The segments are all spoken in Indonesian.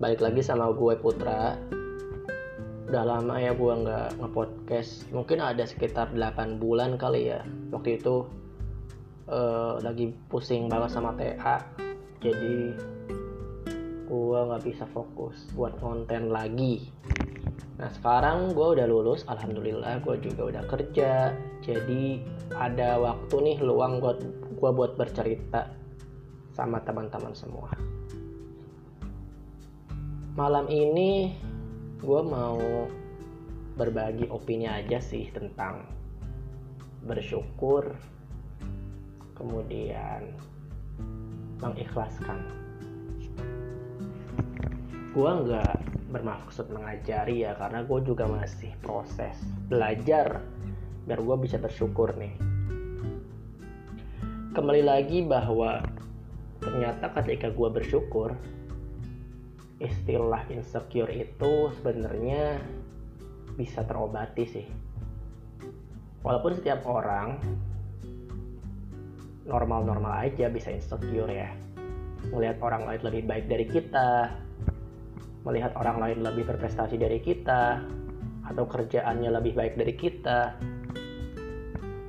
balik lagi sama gue Putra. Udah lama ya gue nggak ngepodcast. Mungkin ada sekitar 8 bulan kali ya. Waktu itu uh, lagi pusing banget sama TA jadi gue nggak bisa fokus buat konten lagi. Nah sekarang gue udah lulus. Alhamdulillah gue juga udah kerja. Jadi ada waktu nih luang buat gue buat bercerita sama teman-teman semua malam ini gue mau berbagi opini aja sih tentang bersyukur kemudian mengikhlaskan. Gue nggak bermaksud mengajari ya karena gue juga masih proses belajar biar gue bisa bersyukur nih. Kembali lagi bahwa ternyata ketika gue bersyukur istilah insecure itu sebenarnya bisa terobati sih. Walaupun setiap orang normal-normal aja bisa insecure ya. Melihat orang lain lebih baik dari kita melihat orang lain lebih berprestasi dari kita atau kerjaannya lebih baik dari kita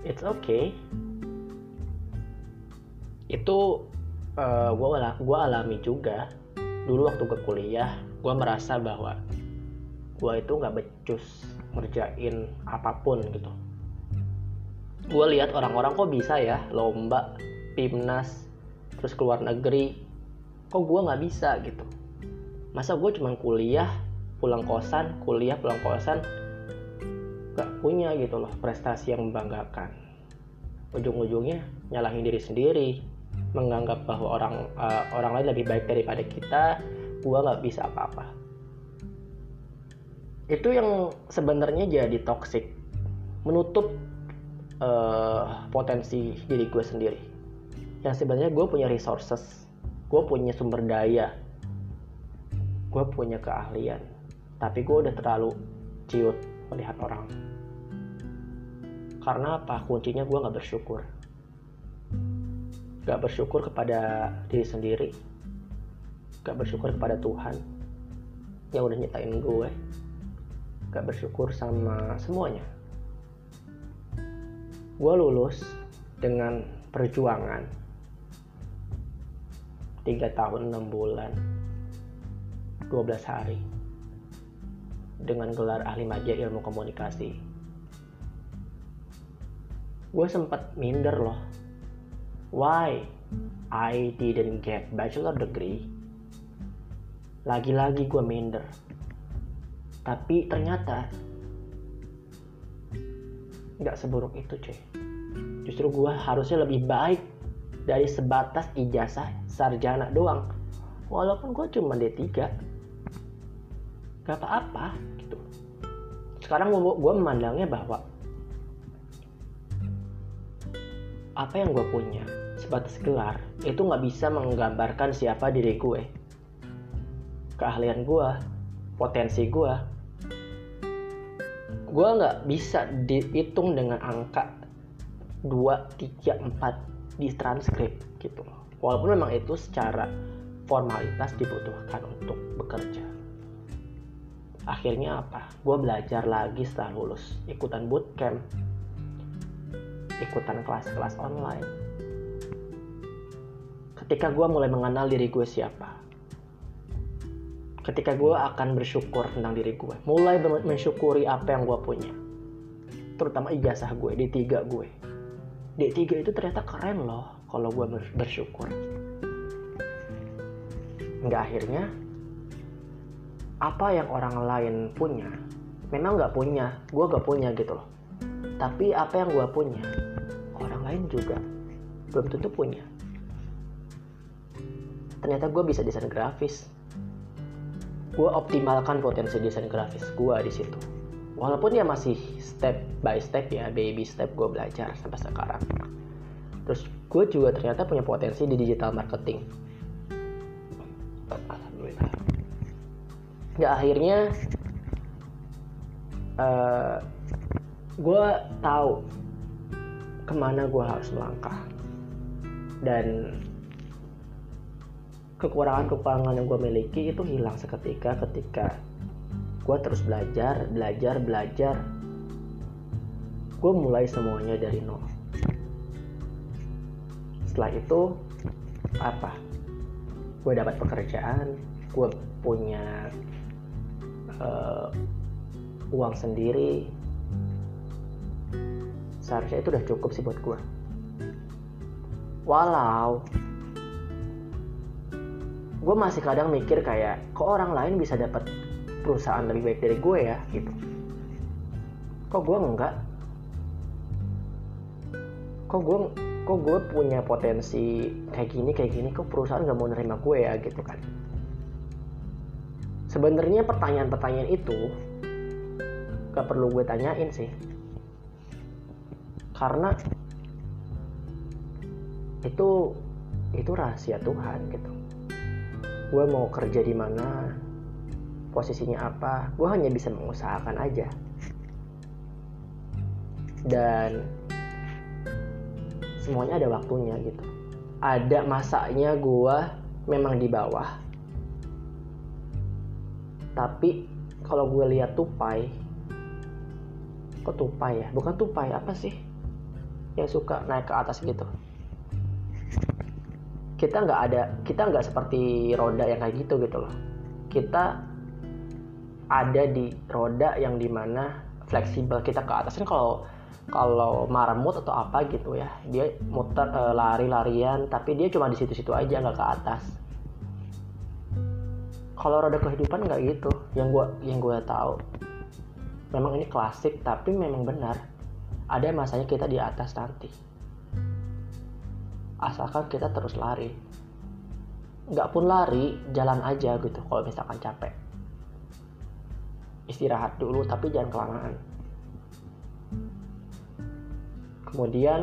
it's okay. Itu uh, eh, gue alami juga dulu waktu gue kuliah gue merasa bahwa gue itu nggak becus ngerjain apa pun gitu. Gue lihat orang-orang kok bisa ya lomba timnas terus keluar negeri. Kok gue nggak bisa gitu? Masa gue cuma kuliah pulang kosan kuliah pulang kosan gak punya gitu loh prestasi yang membanggakan. Ujung-ujungnya nyalahin diri sendiri menganggap bahwa orang uh, orang lain lebih baik daripada kita gue nggak bisa apa-apa. Itu yang sebenarnya jadi toxic. Menutup uh, potensi diri gue sendiri. Yang sebenarnya gue punya resources gue punya sumber daya gue punya keahlian tapi gue udah terlalu ciut melihat orang. Karena apa? Kuncinya gue nggak bersyukur gak bersyukur kepada diri sendiri. Gak bersyukur kepada Tuhan yang udah nyetain gue. Gak bersyukur sama semuanya. Gue lulus dengan perjuangan. 3 tahun 6 bulan 12 hari. Dengan gelar ahli media ilmu komunikasi. Gue sempat minder loh. Why I didn't get bachelor degree? Lagi-lagi gue minder. Tapi ternyata nggak seburuk itu cuy. Justru gue harusnya lebih baik dari sebatas ijazah sarjana doang. Walaupun gue cuma D3 gak apa-apa gitu sekarang gue memandangnya bahwa apa yang gue punya sebatas gelar itu nggak bisa menggambarkan siapa diri gue. Keahlian gue potensi gue gue nggak bisa dihitung dengan angka 2, 3, 4 di transkrip gitu. Walaupun memang itu secara formalitas dibutuhkan untuk bekerja. Akhirnya apa? Gue belajar lagi setelah lulus. Ikutan bootcamp. Ikutan kelas-kelas online ketika gue mulai mengenal diri gue siapa. Ketika gue akan bersyukur tentang diri gue mulai mensyukuri apa yang gue punya. Terutama ijazah gue D3 gue D3 itu ternyata keren loh kalau gue bersyukur. Nggak akhirnya apa yang orang lain punya memang nggak punya. Gue gak punya gitu loh. Tapi apa yang gue punya orang lain juga belum tentu punya ternyata gue bisa desain grafis. Gue optimalkan potensi desain grafis gue di situ. Walaupun ya masih step by step ya baby step gue belajar sampai sekarang. Terus gue juga ternyata punya potensi di digital marketing. Nggak akhirnya uh, eh, gue tahu ke mana gue harus melangkah. Dan kekurangan-kekurangan yang gue miliki itu hilang seketika ketika gue terus belajar belajar belajar. Gue mulai semuanya dari nol. Setelah itu apa? Gue dapat pekerjaan gue punya uh, uang sendiri. Seharusnya itu udah cukup sih buat gue walau gue masih kadang mikir kayak kok orang lain bisa dapat perusahaan lebih baik dari gue ya gitu. Kok gue enggak? Kok gue kok gue punya potensi kayak gini kayak gini kok perusahaan gak mau nerima gue ya gitu kan. Sebenarnya pertanyaan-pertanyaan itu gak perlu gue tanyain sih. Karena itu itu rahasia Tuhan gitu gue mau kerja di mana posisinya apa gue hanya bisa mengusahakan aja. Dan semuanya ada waktunya gitu. Ada masanya gue memang di bawah. Tapi kalau gue lihat tupai kok tupai ya? Bukan tupai apa sih? Yang suka naik ke atas gitu kita nggak ada kita nggak seperti roda yang kayak gitu gitu loh. Kita ada di roda yang di mana fleksibel. Kita ke atas kan kalau kalau marmut atau apa gitu ya dia muter e, lari-larian tapi dia cuma di situ-situ aja nggak ke atas. Kalau roda kehidupan nggak gitu yang gua yang gue tahu. Memang ini klasik tapi memang benar. Ada masanya kita di atas nanti asalkan kita terus lari. Nggak pun lari jalan aja gitu kalau misalkan capek. Istirahat dulu tapi jangan kelamaan. Kemudian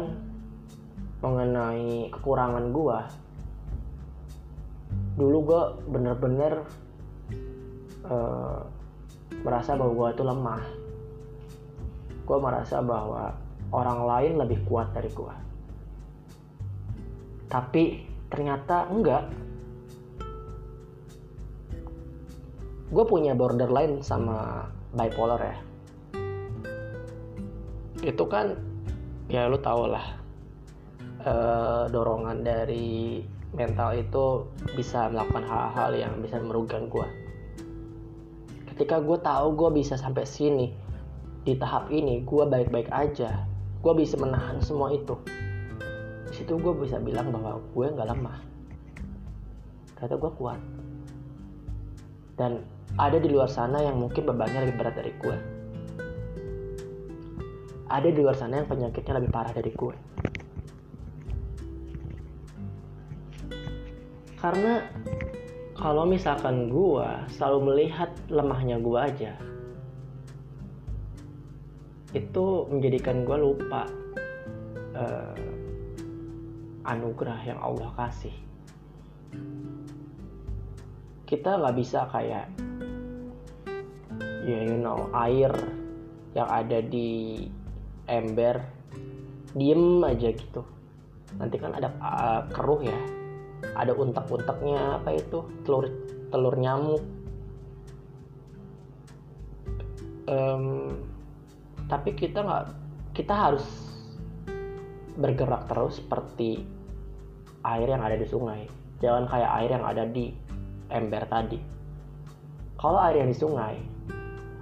mengenai kekurangan gua dulu gua bener-bener uh, merasa bahwa gua itu lemah. Gua merasa bahwa orang lain lebih kuat dari gua tapi ternyata enggak. Gue punya borderline sama bipolar ya. Itu kan ya lu tau lah e, dorongan dari mental itu bisa melakukan hal-hal yang bisa merugikan gue ketika gue tahu gue bisa sampai sini di tahap ini gue baik-baik aja gue bisa menahan semua itu situ gue bisa bilang bahwa gue nggak lemah. Kata gue kuat. Dan ada di luar sana yang mungkin bebannya lebih berat dari gue. Ada di luar sana yang penyakitnya lebih parah dari gue. Karena kalau misalkan gue selalu melihat lemahnya gue aja itu menjadikan gue lupa uh, anugerah yang Allah kasih. Kita nggak bisa kayak ya you know air yang ada di ember diem aja gitu. Nanti kan ada uh, keruh ya. Ada untak-untaknya apa itu? Telur telur nyamuk. Um, tapi kita nggak kita harus bergerak terus seperti air yang ada di sungai jangan kayak air yang ada di ember tadi. Kalau air yang di sungai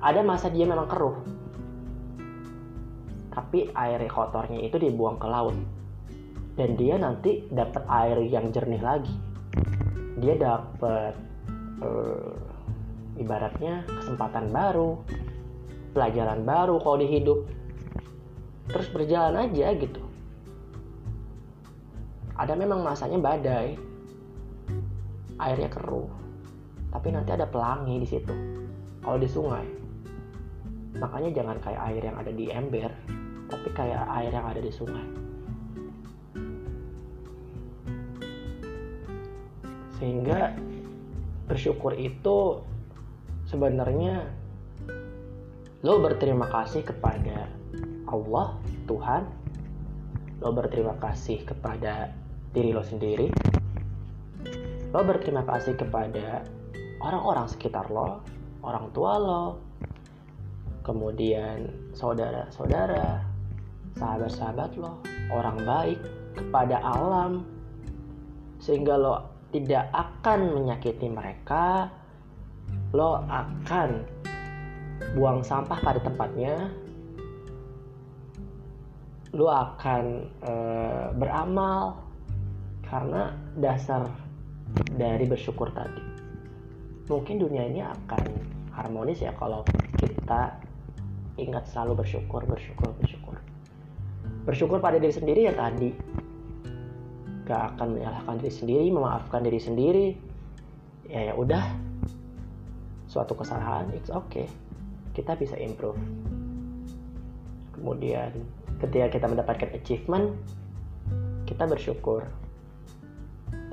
ada masa dia memang keruh. Tapi air kotornya itu dibuang ke laut. Dan dia nanti dapat air yang jernih lagi. Dia dapat uh, ibaratnya kesempatan baru pelajaran baru kalau di hidup. Terus berjalan aja gitu ada memang masanya badai. Airnya keruh. Tapi nanti ada pelangi di situ. Kalau di sungai. Makanya jangan kayak air yang ada di ember tapi kayak air yang ada di sungai. Sehingga bersyukur itu sebenarnya lo berterima kasih kepada Allah Tuhan. Lo berterima kasih kepada diri lo sendiri lo berterima kasih kepada orang-orang sekitar lo orang tua lo kemudian saudara-saudara sahabat-sahabat lo orang baik kepada alam sehingga lo tidak akan menyakiti mereka lo akan buang sampah pada tempatnya lo akan e, beramal karena dasar dari bersyukur tadi mungkin dunia ini akan harmonis ya kalau kita ingat selalu bersyukur bersyukur bersyukur. Bersyukur pada diri sendiri ya tadi. Gak akan menyalahkan diri sendiri memaafkan diri sendiri. Ya ya udah. Suatu kesalahan it's okay. Kita bisa improve. Kemudian ketika kita mendapatkan achievement kita bersyukur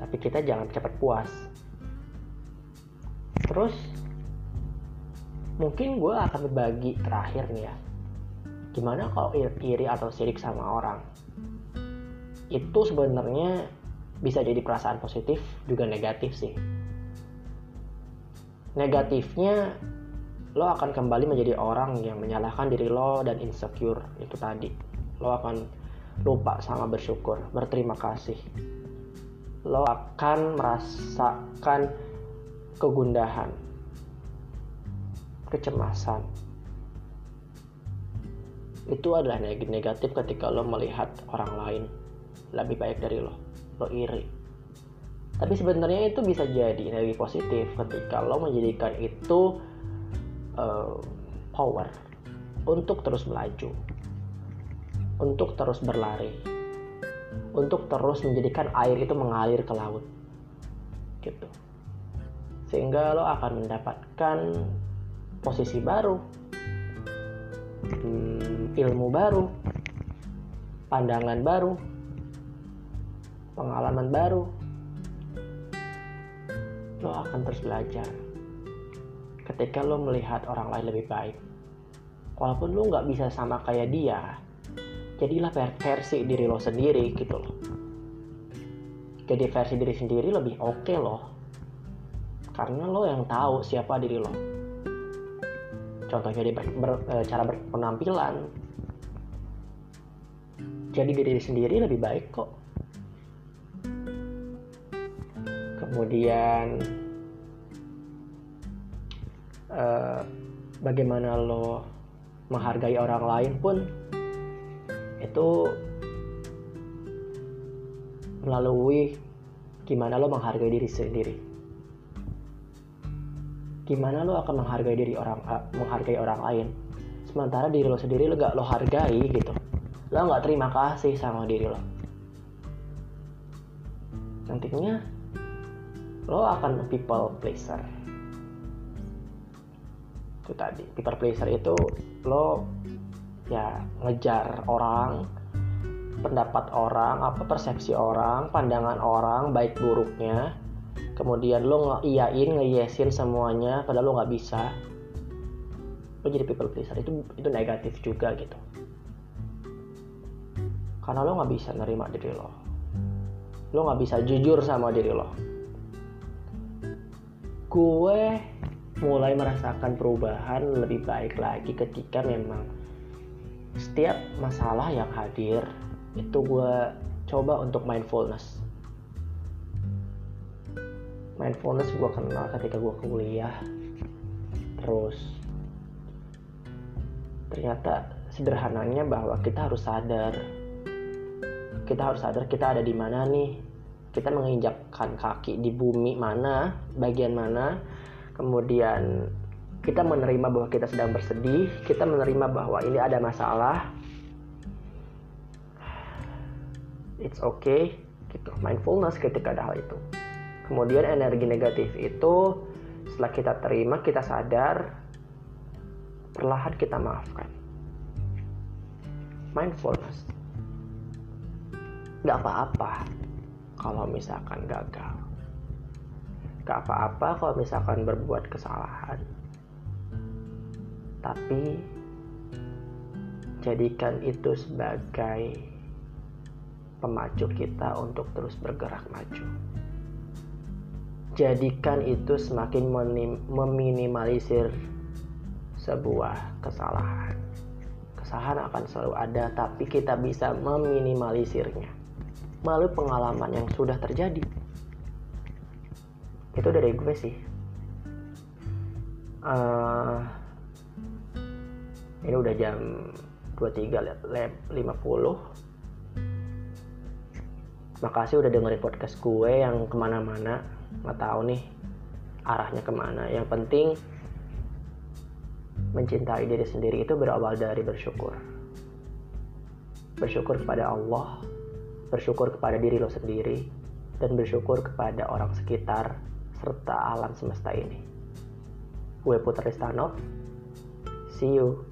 tapi kita jangan cepat puas. Terus mungkin gue akan berbagi terakhir nih ya. Gimana kalau iri atau sirik sama orang? Itu sebenarnya bisa jadi perasaan positif juga negatif sih. Negatifnya lo akan kembali menjadi orang yang menyalahkan diri lo dan insecure itu tadi. Lo akan lupa sama bersyukur berterima kasih lo akan merasakan kegundahan kecemasan. Itu adalah negatif ketika lo melihat orang lain lebih baik dari lo lo iri. Tapi sebenarnya itu bisa jadi energi positif ketika lo menjadikan itu uh, power untuk terus melaju untuk terus berlari untuk terus menjadikan air itu mengalir ke laut. Gitu. Sehingga lo akan mendapatkan posisi baru hmm, ilmu baru pandangan baru pengalaman baru. Lo akan terus belajar ketika lo melihat orang lain lebih baik. Walaupun lo nggak bisa sama kayak dia jadilah versi diri lo sendiri gitu loh. Jadi versi diri sendiri lebih oke okay loh. Karena lo yang tahu siapa diri lo. Contohnya di ber, ber, e, cara berpenampilan jadi diri sendiri lebih baik kok. Kemudian uh, bagaimana lo menghargai orang lain pun itu melalui gimana lo menghargai diri sendiri. Gimana lo akan menghargai diri orang uh, menghargai orang lain. Sementara diri lo sendiri lo gak lo hargai gitu. Lo gak terima kasih sama diri lo. Nantinya lo akan people pleaser. Itu tadi. People pleaser itu lo ya ngejar orang pendapat orang apa persepsi orang pandangan orang baik buruknya. Kemudian lo ngeiyain ngeyesin semuanya padahal lo nggak bisa. Lo jadi people pleaser. Itu itu negatif juga gitu. Karena lo nggak bisa nerima diri lo. Lo nggak bisa jujur sama diri lo. Gue mulai merasakan perubahan lebih baik lagi ketika memang setiap masalah yang hadir itu gue coba untuk mindfulness. Mindfulness gue kenal ketika gue kuliah. Terus ternyata sederhananya bahwa kita harus sadar. Kita harus sadar kita ada di mana nih. Kita menginjakkan kaki di bumi mana, bagian mana, kemudian kita menerima bahwa kita sedang bersedih, kita menerima bahwa ini ada masalah. It's okay, gitu. Mindfulness ketika ada hal itu. Kemudian energi negatif itu setelah kita terima, kita sadar, perlahan kita maafkan. Mindfulness. Gak apa-apa kalau misalkan gagal. Gak apa-apa kalau misalkan berbuat kesalahan. Tapi jadikan itu sebagai pemacu kita untuk terus bergerak maju. jadikan itu semakin meminimalisir sebuah kesalahan. Kesalahan akan selalu ada tapi kita bisa meminimalisirnya melalui pengalaman yang sudah terjadi. Itu dari gue sih. Uh, ini udah jam 23 50 makasih udah dengerin podcast gue yang ke mana-mana. Nggak tahu nih arahnya ke mana. Yang penting mencintai diri sendiri itu berawal dari bersyukur. Bersyukur kepada Allah bersyukur kepada diri lo sendiri dan bersyukur kepada orang sekitar serta alam semesta ini. Gue Putra Istanov see you